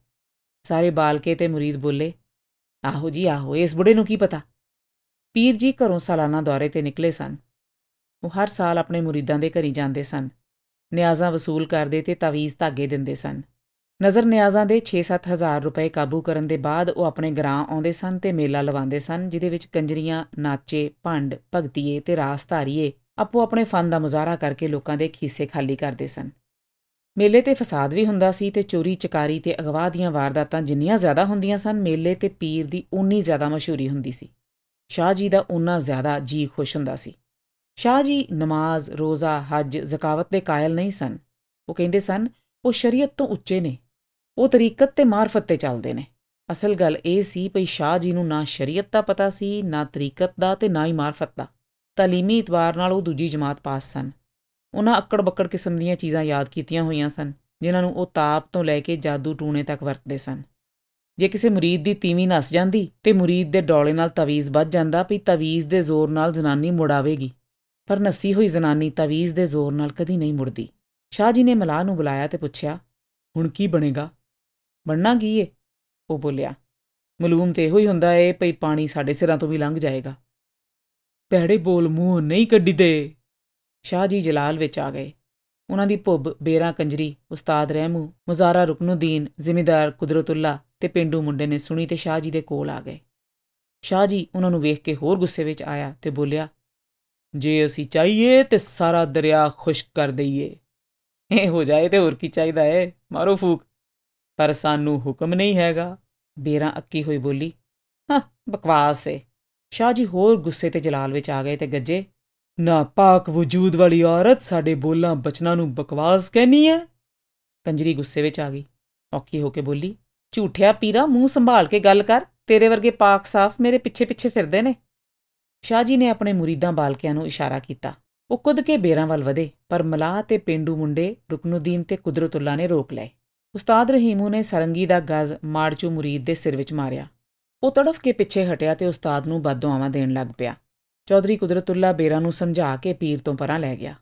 ਸਾਰੇ ਬਾਲਕੇ ਤੇ ਮੁਰੀਦ ਬੋਲੇ, ਆਹੋ ਜੀ, ਆਹੋ, ਇਸ ਬੁੜੇ ਨੂੰ ਕੀ ਪਤਾ? ਪੀਰ ਜੀ ਘਰੋਂ ਸਾਲਾਨਾ ਦੌਰੇ ਤੇ ਨਿਕਲੇ ਸਨ। ਉਹ ਹਰ ਸਾਲ ਆਪਣੇ ਮੁਰੀਦਾਂ ਦੇ ਘਰੀ ਜਾਂਦੇ ਸਨ। ਨਿਆਜ਼ਾਂ ਵਸੂਲ ਕਰਦੇ ਤੇ ਤਾਵੀਜ਼ ਧਾਗੇ ਦਿੰਦੇ ਸਨ। ਨਜ਼ਰ ਨਿਆਜ਼ਾਂ ਦੇ 6-7 ਹਜ਼ਾਰ ਰੁਪਏ ਕਾਬੂ ਕਰਨ ਦੇ ਬਾਅਦ ਉਹ ਆਪਣੇ ਗ੍ਰਾਂ ਆਉਂਦੇ ਸਨ ਤੇ ਮੇਲਾ ਲਵਾਉਂਦੇ ਸਨ, ਜਿਹਦੇ ਵਿੱਚ ਕੰਜਰੀਆਂ, ਨਾਚੇ, ਭੰਡ, ਭਗਤੀਏ ਤੇ ਰਾਸ ਧਾਰੀਏ ਆਪੋ ਆਪਣੇ ਫਨ ਦਾ ਮੁਜ਼ਾਹਰਾ ਕਰਕੇ ਲੋਕਾਂ ਦੇ ਖੀਸੇ ਖਾਲੀ ਕਰਦੇ ਸਨ। ਮੇਲੇ ਤੇ ਫਸਾਦ ਵੀ ਹੁੰਦਾ ਸੀ ਤੇ ਚੋਰੀ, ਚਕਾਰੀ ਤੇ ਅਗਵਾ ਦੀਆਂ ਵਾਰਦਾਤਾਂ ਜਿੰਨੀਆਂ ਜ਼ਿਆਦਾ ਹੁੰਦੀਆਂ ਸਨ, ਮੇਲੇ ਤੇ ਪੀਰ ਦੀ ਉਨੀ ਜ਼ਿਆਦਾ ਮਸ਼ਹੂਰੀ ਹੁੰਦੀ ਸੀ। ਸ਼ਾਹ ਜੀ ਦਾ ਉਨਾ ਜ਼ਿਆਦਾ ਜੀ ਖੁਸ਼ ਹੁੰਦਾ ਸੀ। ਸ਼ਾਹ ਜੀ ਨਮਾਜ਼, ਰੋਜ਼ਾ, ਹੱਜ, ਜ਼ਕਾਵਤ ਦੇ ਕਾਇਲ ਨਹੀਂ ਸਨ। ਉਹ ਕਹਿੰਦੇ ਸਨ ਉਹ ਸ਼ਰੀਅਤ ਤੋਂ ਉੱਚੇ ਨੇ। ਉਹ ਤਰੀਕਤ ਤੇ ਮਾਰਫਤ ਤੇ ਚੱਲਦੇ ਨੇ। ਅਸਲ ਗੱਲ ਇਹ ਸੀ ਭਈ ਸ਼ਾਹ ਜੀ ਨੂੰ ਨਾ ਸ਼ਰੀਅਤ ਦਾ ਪਤਾ ਸੀ, ਨਾ ਤਰੀਕਤ ਦਾ ਤੇ ਨਾ ਹੀ ਮਾਰਫਤ ਦਾ। ਤਾਲੀਮੀ ਇਤਵਾਰ ਨਾਲ ਉਹ ਦੂਜੀ ਜਮਾਤ ਪਾਸ ਸਨ। ਉਹਨਾਂ ਅਕੜ ਬੱਕੜ ਕਿਸਮ ਦੀਆਂ ਚੀਜ਼ਾਂ ਯਾਦ ਕੀਤੀਆਂ ਹੋਈਆਂ ਸਨ, ਜਿਨ੍ਹਾਂ ਨੂੰ ਉਹ ਤਾਪ ਤੋਂ ਲੈ ਕੇ ਜਾਦੂ ਟੂਣੇ ਤੱਕ ਵਰਤਦੇ ਸਨ। ਜੇ ਕਿਸੇ ਮੁਰੀਦ ਦੀ ਤੀਵੀਂ ਨਸ ਜਾਂਦੀ ਤੇ ਮੁਰੀਦ ਦੇ ਡੋਲੇ ਨਾਲ ਤਵੀਜ਼ ਵੱਜ ਜਾਂਦਾ ਵੀ ਤਵੀਜ਼ ਦੇ ਜ਼ੋਰ ਨਾਲ ਜ਼ਨਾਨੀ ਮੁੜਾਵੇਗੀ ਪਰ ਨਸੀ ਹੋਈ ਜ਼ਨਾਨੀ ਤਵੀਜ਼ ਦੇ ਜ਼ੋਰ ਨਾਲ ਕਦੀ ਨਹੀਂ ਮੁੜਦੀ। ਸ਼ਾਹ ਜੀ ਨੇ ਮਲਾਹ ਨੂੰ ਬੁਲਾਇਆ ਤੇ ਪੁੱਛਿਆ, ਹੁਣ ਕੀ ਬਣੇਗਾ? ਬਣਨਾ ਕੀ ਏ? ਉਹ ਬੋਲਿਆ, ਮਲੂਮ ਤੇ ਇਹੋ ਹੀ ਹੁੰਦਾ ਏ, ਭਈ ਪਾਣੀ ਸਾਡੇ ਸਿਰਾਂ ਤੋਂ ਵੀ ਲੰਘ ਜਾਏਗਾ। ਪੈੜੇ ਬੋਲ ਮੂੰਹ ਨਹੀਂ ਕੱਢੀ ਦੇ ਸ਼ਾਹ ਜੀ ਜਲਾਲ ਵਿੱਚ ਆ ਗਏ। ਉਹਨਾਂ ਦੀ ਭੁੱਬ, ਬੇਰਾ ਕੰਜਰੀ, ਉਸਤਾਦ ਰਹਿਮੂ ਮੁਜ਼ਾਰਾ ਰੁਕਨੁਦੀਨ, ਜ਼ਿਮੀਦਾਰ ਕੁਦਰਤੁੱਲਾ ਤੇ ਪਿੰਡੂ ਮੁੰਡੇ ਨੇ ਸੁਣੀ ਤੇ ਸ਼ਾਹ ਜੀ ਦੇ ਕੋਲ ਆ ਗਏ। ਸ਼ਾਹ ਜੀ ਉਹਨਾਂ ਨੂੰ ਵੇਖ ਕੇ ਹੋਰ ਗੁੱਸੇ ਵਿੱਚ ਆਇਆ ਤੇ ਬੋਲਿਆ, ਜੇ ਅਸੀਂ ਚਾਹੀਏ ਤੇ ਸਾਰਾ ਦਰਿਆ ਖੁਸ਼ਕ ਕਰ ਦਈਏ। ਇਹ ਹੋ ਜਾਏ ਤੇ ਹੋਰ ਕੀ ਚਾਹੀਦਾ ਏ? ਮਾਰੋ ਫੂਕ। ਪਰ ਸਾਨੂੰ ਹੁਕਮ ਨਹੀਂ ਹੈਗਾ। ਬੇਰਾ ਅੱਕੀ ਹੋਈ ਬੋਲੀ, ਹਾਂ, ਬਕਵਾਸ ਏ। ਸ਼ਾਹ ਜੀ ਹੋਰ ਗੁੱਸੇ ਤੇ ਜਲਾਲ ਵਿੱਚ ਆ ਗਏ ਤੇ ਗੱਜੇ, ਨਾ ਪਾਕ ਵਜੂਦ ਵਾਲੀ ਔਰਤ ਸਾਡੇ ਬੋਲਾਂ ਬਚਨਾਂ ਨੂੰ ਬਕਵਾਸ ਕਹਿਨੀ ਹੈ ਕੰਜਰੀ ਗੁੱਸੇ ਵਿੱਚ ਆ ਗਈ। ਔਖੀ ਹੋ ਕੇ ਬੋਲੀ, ਝੂਠਿਆ ਪੀਰਾ, ਮੂੰਹ ਸੰਭਾਲ ਕੇ ਗੱਲ ਕਰ। ਤੇਰੇ ਵਰਗੇ ਪਾਕ ਸਾਫ਼ ਮੇਰੇ ਪਿੱਛੇ ਪਿੱਛੇ ਫਿਰਦੇ ਨੇ। ਸ਼ਾਹ ਜੀ ਨੇ ਆਪਣੇ ਮੁਰੀਦਾਂ ਬਾਲਕਿਆਂ ਨੂੰ ਇਸ਼ਾਰਾ ਕੀਤਾ। ਉਹ ਕੁੱਦ ਕੇ ਬੇਰਾਂ ਵੱਲ ਵਧੇ, ਪਰ ਮਲਾਹ ਤੇ ਪਿੰਡੂ ਮੁੰਡੇ ਰੁਕਨੁਦੀਨ ਤੇ ਕੁਦਰਤੁੱਲਾ ਨੇ ਰੋਕ ਲਏ। ਉਸਤਾਦ ਰਹੀਮੂ ਨੇ ਸਰੰਗੀ ਦਾ ਗਜ਼ ਮਾੜਚੂ ਮੁਰੀਦ ਦੇ ਸਿਰ ਵਿੱਚ ਮਾਰਿਆ। ਉਹ ਤੜਫ ਕੇ ਪਿੱਛੇ ਹਟਿਆ ਤੇ ਉਸਤਾਦ ਨੂੰ ਬਦਦੁਆਵਾਂ ਦੇਣ ਲੱਗ ਪਿਆ। ਚੌਧਰੀ ਕੁਦਰਤੁੱਲਾ ਬੇਰਾਂ ਨੂੰ ਸਮਝਾ ਕੇ ਪੀਰ ਤੋਂ ਪਰਾਂ ਲੈ ਗਿਆ।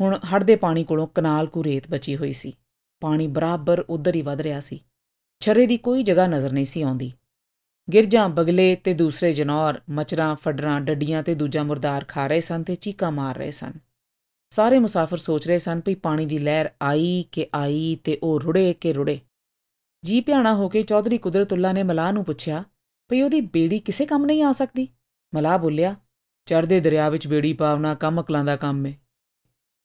ਹੁਣ ਹੜ ਦੇ ਪਾਣੀ ਕੋਲੋਂ ਕਨਾਲ ਕੁ ਰੇਤ ਬਚੀ ਹੋਈ ਸੀ। ਪਾਣੀ ਬਰਾਬਰ ਉਧਰ ਹੀ ਵਧ ਰਿਹਾ ਸੀ। ਛਰੇ ਦੀ ਕੋਈ ਜਗ੍ਹਾ ਨਜ਼ਰ ਨਹੀਂ ਸੀ ਆਉਂਦੀ। ਗਿਰਜਾਂ ਬਗਲੇ ਤੇ ਦੂਸਰੇ ਜਨੌਰ, ਮਚਰਾਂ, ਫੱਡਰਾਂ, ਡੱਡੀਆਂ ਤੇ ਦੂਜਾ ਮੁਰਦਾਰ ਖਾ ਰਹੇ ਸਨ ਤੇ ਚੀਕਾਂ ਮਾਰ ਰਹੇ ਸਨ। ਸਾਰੇ ਮੁਸਾਫਰ ਸੋਚ ਰਹੇ ਸਨ ਕਿ ਪਾਣੀ ਦੀ ਲਹਿਰ ਆਈ ਕਿ ਆਈ ਤੇ ਉਹ ਰੁੜੇ ਕਿ ਰੁੜੇ। ਜੀ ਭਿਆਣਾ ਹੋ ਕੇ ਚੌਧਰੀ ਕੁਦਰਤੁੱਲਾ ਨੇ ਮਲਾਹ ਨੂੰ ਪੁੱਛਿਆ, ਭਈ ਉਹਦੀ ਬੇੜੀ ਕਿਸੇ ਕੰਮ ਨਹੀਂ ਆ ਸਕਦੀ? ਮਲਾਹ ਬੋਲਿਆ ਚੜਦੇ ਦਰਿਆ ਵਿੱਚ ਬੇੜੀ ਪਾਵਨਾ ਕੰਮ ਅਕਲਾਂ ਦਾ ਕੰਮ ਏ।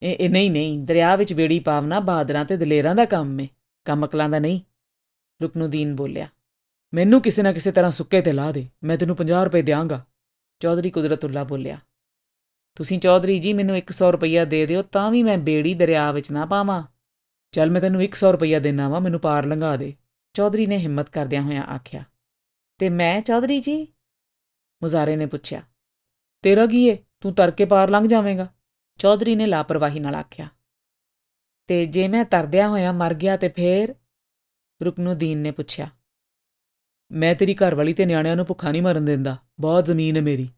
ਇਹ ਇਹ ਨਹੀਂ ਨਹੀਂ, ਦਰਿਆ ਵਿੱਚ ਬੇੜੀ ਪਾਵਨਾ ਬਹਾਦਰਾਂ ਤੇ ਦਲੇਰਾਂ ਦਾ ਕੰਮ ਏ, ਕੰਮ ਅਕਲਾਂ ਦਾ ਨਹੀਂ, ਰੁਕਨੁਦੀਨ ਬੋਲਿਆ। ਮੈਨੂੰ ਕਿਸੇ ਨਾ ਕਿਸੇ ਤਰ੍ਹਾਂ ਸੁੱਕੇ ਤੇ ਲਾ ਦੇ। ਮੈਂ ਤੈਨੂੰ 50 ਰੁਪਏ ਦਿਆਂਗਾ। ਚੌਧਰੀ ਕੁਦਰਤੁੱਲਾ ਬੋਲਿਆ, ਤੁਸੀਂ ਚੌਧਰੀ ਜੀ, ਮੈਨੂੰ 100 ਰੁਪਈਆ ਦੇ ਦਿਓ, ਤਾਂ ਵੀ ਮੈਂ ਬੇੜੀ ਦਰਿਆ ਵਿੱਚ ਨਾ ਪਾਵਾਂ। ਚੱਲ ਮੈਂ ਤੈਨੂੰ 100 ਰੁਪਈਆ ਦੇਣਾ ਵਾ, ਮੈਨੂੰ ਪਾਰ ਲੰਘਾ ਦੇ। ਚੌਧਰੀ ਨੇ ਹਿੰਮਤ ਕਰਦਿਆਂ ਹੋਇਆਂ ਆਖਿਆ, ਤੇ ਮੈਂ ਚੌਧਰੀ ਜੀ? ਮੁਜ਼ਾਰੇ ਨੇ ਪੁੱਛਿਆ, ਤੇਰਾ ਕੀ ਏ? ਤੂੰ ਤਰ ਕੇ ਪਾਰ ਲੰਘ ਜਾਵੇਂਗਾ? ਚੌਧਰੀ ਨੇ ਲਾਪਰਵਾਹੀ ਨਾਲ ਆਖਿਆ, ਤੇ ਜੇ ਮੈਂ ਤਰਦਿਆਂ ਹੋਇਆਂ ਮਰ ਗਿਆ ਤੇ ਫੇਰ? ਰੁਕਨੁਦੀਨ ਨੇ ਪੁੱਛਿਆ ਮੈਂ ਤੇਰੀ ਘਰ ਵਾਲੀ ਤੇ ਨਿਆਣਿਆਂ ਨੂੰ ਭੁੱਖਾ ਨਹੀਂ ਮਰਨ ਦਿੰਦਾ। ਬਹੁਤ ਜ਼ਮੀਨ ਹੈ ਮੇਰੀ।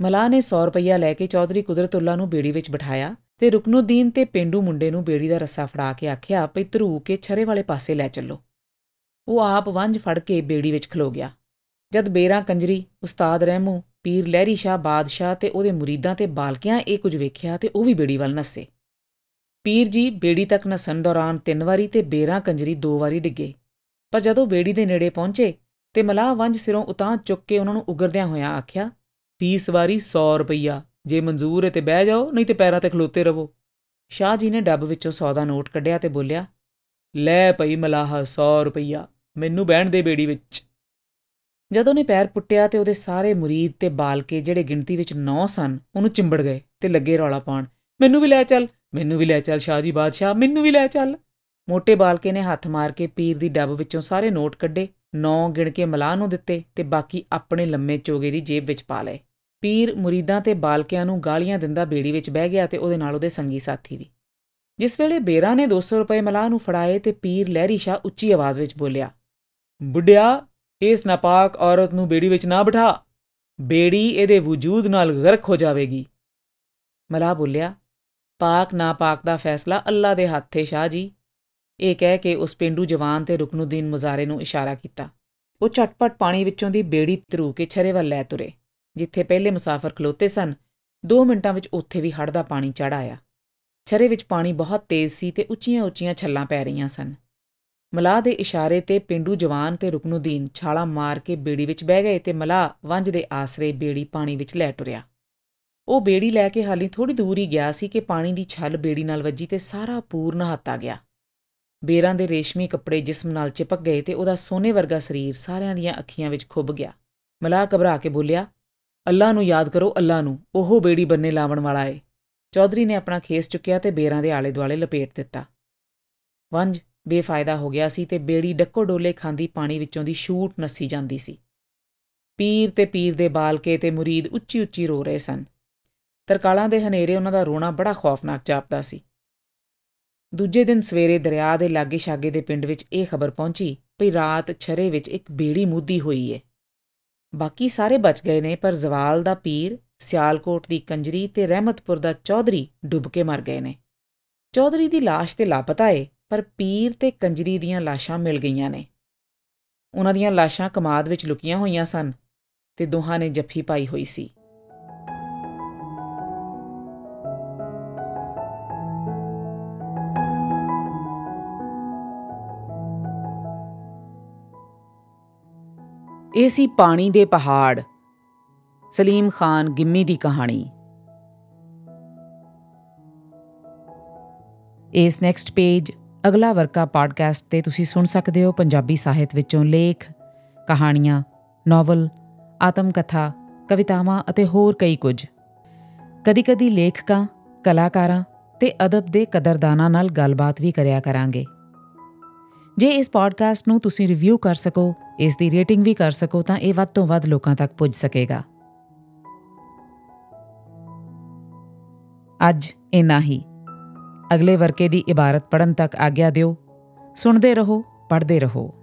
ਮਲਾ ਨੇ 100 ਰੁਪਈਆ ਲੈ ਕੇ ਚੌਧਰੀ ਕੁਦਰਤੁੱਲਾ ਨੂੰ ਬੇੜੀ ਵਿੱਚ ਬਿਠਾਇਆ ਤੇ ਰੁਕਨੁਦੀਨ ਤੇ ਪਿੰਡੂ ਮੁੰਡੇ ਨੂੰ ਬੇੜੀ ਦਾ ਰੱਸਾ ਫੜਾ ਕੇ ਆਖਿਆ, ਭਈ ਧਰੂ ਕੇ ਛਰੇ ਵਾਲੇ ਪਾਸੇ ਲੈ ਚੱਲੋ। ਉਹ ਆਪ ਵੰਝ ਫੜ ਕੇ ਬੇੜੀ ਵਿੱਚ ਖਲੋ ਗਿਆ। ਜਦ ਬੇਰਾ ਕੰਜਰੀ, ਉਸਤਾਦ ਰਹਿਮੂ, ਪੀਰ ਲਹਿਰੀ ਸ਼ਾਹ, ਬਾਦਸ਼ਾਹ ਤੇ ਉਹਦੇ ਮੁਰੀਦਾਂ ਤੇ ਬਾਲਕਿਆਂ ਇਹ ਕੁਝ ਵੇਖਿਆ ਤੇ ਉਹ ਵੀ ਬੇੜੀ ਵੱਲ ਨੱਸੇ। ਪੀਰ ਜੀ ਬੇੜੀ ਤੱਕ ਨਸਣ ਦੌਰਾਨ ਤਿੰਨ ਵਾਰੀ ਤੇ ਬੇਰਾ ਕੰਜਰੀ ਦੋ ਵਾਰੀ ਡਿੱਗੇ। ਪਰ ਜਦੋਂ ਬੇੜੀ ਦੇ ਨੇੜੇ ਪਹੁੰਚੇ ਤੇ ਮਲਾਹ ਵੰਜ ਸਿਰੋਂ ਉਤਾਂ ਚੁੱਕ ਕੇ ਉਹਨਾਂ ਨੂੰ ਉਗਰਦਿਆਂ ਹੋਇਆਂ ਆਖਿਆ 20 ਵਾਰੀ 100 ਰੁਪਈਆ, ਜੇ ਮਨਜ਼ੂਰ ਹੈ ਤੇ ਬਹਿ ਜਾਓ, ਨਹੀਂ ਤੇ ਪੈਰਾਂ ਤੇ ਖਲੋਤੇ ਰਹੋ ਸ਼ਾਹ ਜੀ ਨੇ ਡੱਬ ਵਿੱਚੋਂ 100 ਦਾ ਨੋਟ ਕੱਢਿਆ ਤੇ ਬੋਲਿਆ, ਲੈ ਭਈ ਮਲਾਹ 100 ਰੁਪਈਆ, ਮੈਨੂੰ ਬਹਿਣ ਦੇ ਬੇੜੀ ਵਿੱਚ। ਜਦੋਂ ਨੇ ਪੈਰ ਪੁੱਟਿਆ ਤੇ ਉਹਦੇ ਸਾਰੇ ਮੁਰੀਦ ਤੇ ਬਾਲਕੇ ਜਿਹੜੇ ਗਿਣਤੀ ਵਿੱਚ 9 ਸਨ, ਉਹਨੂੰ ਚਿੰਬੜ ਗਏ ਤੇ ਲੱਗੇ ਰੌਲਾ ਪਾਉਣ, ਮੈਨੂੰ ਵੀ ਲੈ ਚੱਲ, ਮੈਨੂੰ ਵੀ ਲੈ ਚੱਲ ਸ਼ਾਹ ਜੀ ਬਾਦਸ਼ਾਹ, ਮੈਨੂੰ ਵੀ ਲੈ ਚੱਲ। ਮੋٹے ਬਾਲਕੇ ਨੇ ਹੱਥ ਮਾਰ ਕੇ ਪੀਰ ਦੀ ਡੱਬ ਵਿੱਚੋਂ ਸਾਰੇ ਨੋਟ ਕੱਢੇ 9 ਗਿਣ ਕੇ ਮਲਾਹ ਨੂੰ ਦਿੱਤੇ ਤੇ ਬਾਕੀ ਆਪਣੇ ਲੰਮੇ ਚੋਗੇ ਦੀ ਜੇਬ ਵਿੱਚ ਪਾ ਲਏ। ਪੀਰ ਮੁਰੀਦਾਂ ਤੇ ਬਾਲਕਿਆਂ ਨੂੰ ਗਾਲੀਆਂ ਦਿੰਦਾ ਬੇੜੀ ਵਿੱਚ ਬਹਿ ਗਿਆ ਤੇ ਉਹਦੇ ਨਾਲ ਉਹਦੇ ਸੰਗੀ ਸਾਥੀ ਵੀ। ਜਿਸ ਵੇਲੇ ਬੇਰਾ ਨੇ 200 ਰੁਪਏ ਮਲਾਹ ਨੂੰ ਫੜਾਏ ਤੇ ਪੀਰ ਲਹਿਰੀ ਸ਼ਾਹ ਉੱਚੀ ਆਵਾਜ਼ ਵਿੱਚ ਬੋਲਿਆ, ਬੁੱਢਿਆ, ਇਸ ਨਾਪਾਕ ਔਰਤ ਨੂੰ ਬੇੜੀ ਵਿੱਚ ਨਾ ਬਿਠਾ। ਬੇੜੀ ਇਹਦੇ ਵਜੂਦ ਨਾਲ ਗਰਕ ਹੋ ਜਾਵੇਗੀ। ਮਲਾਹ ਬੋਲਿਆ, ਪਾਕ ਨਾਪਾਕ ਦਾ ਫੈਸਲਾ ਅੱਲਾ ਦੇ ਹੱਥ 'ਤੇ ਸ਼ਾਹ ਜੀ। ਇਹ ਕਹਿ ਕੇ ਉਸ ਪਿੰਡੂ ਜਵਾਨ ਤੇ ਰੁਕਨੁਦੀਨ ਮੁਜ਼ਾਰੇ ਨੂੰ ਇਸ਼ਾਰਾ ਕੀਤਾ। ਉਹ ਛਟਪਟ ਪਾਣੀ ਵਿੱਚੋਂ ਦੀ ਬੇੜੀ ਤਰੂ ਕੇ ਛਰੇ ਵੱਲ ਲੈ ਤੁਰੇ, ਜਿੱਥੇ ਪਹਿਲੇ ਮੁਸਾਫਰ ਖਲੋਤੇ ਸਨ। 2 ਮਿੰਟਾਂ ਵਿੱਚ ਉੱਥੇ ਵੀ ਹੜ ਦਾ ਪਾਣੀ ਚੜ ਆਇਆ। ਛਰੇ ਵਿੱਚ ਪਾਣੀ ਬਹੁਤ ਤੇਜ਼ ਸੀ ਤੇ ਉੱਚੀਆਂ-ਉੱਚੀਆਂ ਛੱਲਾਂ ਪੈ ਰਹੀਆਂ ਸਨ। ਮਲਾਹ ਦੇ ਇਸ਼ਾਰੇ ਤੇ ਪਿੰਡੂ ਜਵਾਨ ਤੇ ਰੁਕਨੁਦੀਨ ਛਾਲਾ ਮਾਰ ਕੇ ਬੇੜੀ ਵਿੱਚ ਬਹਿ ਗਏ ਤੇ ਮਲਾਹ ਵੰਜ ਦੇ ਆਸਰੇ ਬੇੜੀ ਪਾਣੀ ਵਿੱਚ ਲੈ ਟੁਰਿਆ ਉਹ ਬੇੜੀ ਲੈ ਕੇ ਹਾਲੀ ਥੋੜੀ ਦੂਰ ਹੀ ਗਿਆ ਸੀ ਕਿ ਪਾਣੀ ਦੀ ਛੱਲ ਬੇੜੀ ਨਾਲ ਵੱਜੀ ਤੇ ਸਾਰਾ ਪੂਰਨ ਹੱਤਾ ਗਿਆ। ਬੇਰਾਂ ਦੇ ਰੇਸ਼ਮੀ ਕੱਪੜੇ ਜਿਸਮ ਨਾਲ ਚਿਪਕ ਗਏ ਤੇ ਉਹਦਾ ਸੋਨੇ ਵਰਗਾ ਸਰੀਰ ਸਾਰਿਆਂ ਦੀਆਂ ਅੱਖੀਆਂ ਵਿੱਚ ਖੁੱਭ ਗਿਆ। ਮਲਾਹ ਘਬਰਾ ਕੇ ਬੋਲਿਆ ਅੱਲਾ ਨੂੰ ਯਾਦ ਕਰੋ ਅੱਲਾ ਨੂੰ, ਉਹ ਬੇੜੀ ਬੰਨੇ ਲਾਵਣ ਵਾਲਾ ਏ। ਚੌਧਰੀ ਨੇ ਆਪਣਾ ਖੇਸ ਚੁੱਕਿਆ ਤੇ ਬੇਰਾਂ ਦੇ ਆਲੇ ਦੁਆਲੇ ਲਪੇਟ ਦਿੱਤਾ। ਵੰਜ ਬੇਫਾਇਦਾ ਹੋ ਗਿਆ ਸੀ ਤੇ ਬੇੜੀ ਡੱਕੋ ਡੋਲੇ ਖਾਂਦੀ ਪਾਣੀ ਵਿੱਚੋਂ ਦੀ ਸ਼ੂਟ ਨੱਸੀ ਜਾਂਦੀ ਸੀ। ਪੀਰ ਤੇ ਪੀਰ ਦੇ ਬਾਲਕੇ ਤੇ ਮੁਰੀਦ ਉੱਚੀ ਉੱਚੀ ਰੋ ਰਹੇ ਸਨ। ਤਰਕਾਲਾਂ ਦੇ ਹਨੇਰੇ ਉਹਨਾਂ ਦਾ ਰੋਣਾ ਬੜਾ ਖੌਫਨਾਕ ਜਾਪਦਾ ਸੀ। ਦੂਜੇ ਦਿਨ ਸਵੇਰੇ ਦਰਿਆ ਦੇ ਲਾਗੇ ਛਾਗੇ ਦੇ ਪਿੰਡ ਵਿੱਚ ਇਹ ਖਬਰ ਪਹੁੰਚੀ ਕਿ ਰਾਤ ਛਰੇ ਵਿੱਚ ਇੱਕ ਬੇੜੀ ਮੁੱਦੀ ਹੋਈ ਏ। ਬਾਕੀ ਸਾਰੇ ਬਚ ਗਏ ਨੇ, ਪਰ ਜ਼ਵਾਲ ਦਾ ਪੀਰ, ਸਿਆਲਕੋਟ ਦੀ ਕੰਜਰੀ ਤੇ ਰਹਿਮਤਪੁਰ ਦਾ ਚੌਧਰੀ ਡੁੱਬ ਕੇ ਮਰ ਗਏ ਨੇ। ਚੌਧਰੀ ਦੀ লাশ ਤੇ ਲਾਪਤਾ ਏ, ਪਰ ਪੀਰ ਤੇ ਕੰਜਰੀ ਦੀਆਂ ਲਾਸ਼ਾਂ ਮਿਲ ਗਈਆਂ ਨੇ। ਉਹਨਾਂ ਦੀਆਂ ਲਾਸ਼ਾਂ ਕਮਾਦ ਵਿੱਚ ਲੁਕੀਆਂ ਹੋਈਆਂ ਸਨ ਤੇ ਦੋਹਾਂ ਨੇ ਜੱਫੀ ਪਾਈ ਹੋਈ ਸੀ। ਇਹ ਸੀ ਪਾਣੀ ਦੇ ਪਹਾੜ। ਸਲੀਮ ਖਾਨ ਗਿੰਮੀ ਦੀ ਕਹਾਣੀ। ਇਸ ਨੈਕਸਟ ਪੇਜ ਅਗਲਾ ਵਰਕਾ ਪੋਡਕਾਸਟ ਤੇ ਤੁਸੀਂ ਸੁਣ ਸਕਦੇ ਹੋ ਪੰਜਾਬੀ ਸਾਹਿਤ ਵਿੱਚੋਂ ਲੇਖ, ਕਹਾਣੀਆਂ ਨੋਵਲ ਆਤਮ ਕਥਾ ਕਵਿਤਾਵਾਂ ਅਤੇ ਹੋਰ ਕਈ ਕੁਝ। ਕਦੀ-ਕਦੀ ਲੇਖਕਾਂ, ਕਲਾਕਾਰਾਂ ਤੇ ਅਦਬ ਦੇ ਕਦਰਦਾਨਾਂ ਨਾਲ ਗੱਲਬਾਤ ਵੀ ਕਰਿਆ ਕਰਾਂਗੇ। ਜੇ ਇਸ ਪੋਡਕਾਸਟ ਨੂੰ ਤੁਸੀਂ ਰਿਵਿਊ ਕਰ ਸਕੋ ਇਸ ਦੀ ਰੇਟਿੰਗ ਵੀ ਕਰ ਸਕੋ ਤਾਂ ਇਹ ਵੱਧ ਤੋਂ ਵੱਧ ਲੋਕਾਂ ਤੱਕ ਪੁੱਜ ਸਕੇਗਾ। ਅੱਜ ਇਨਾ ਹੀ। ਅਗਲੇ ਵਰਕੇ ਦੀ ਇਬਾਰਤ ਪੜਨ ਤੱਕ ਆਗਿਆ ਦਿਓ। ਸੁਣਦੇ ਰਹੋ, ਪੜ੍ਹਦੇ ਰਹੋ।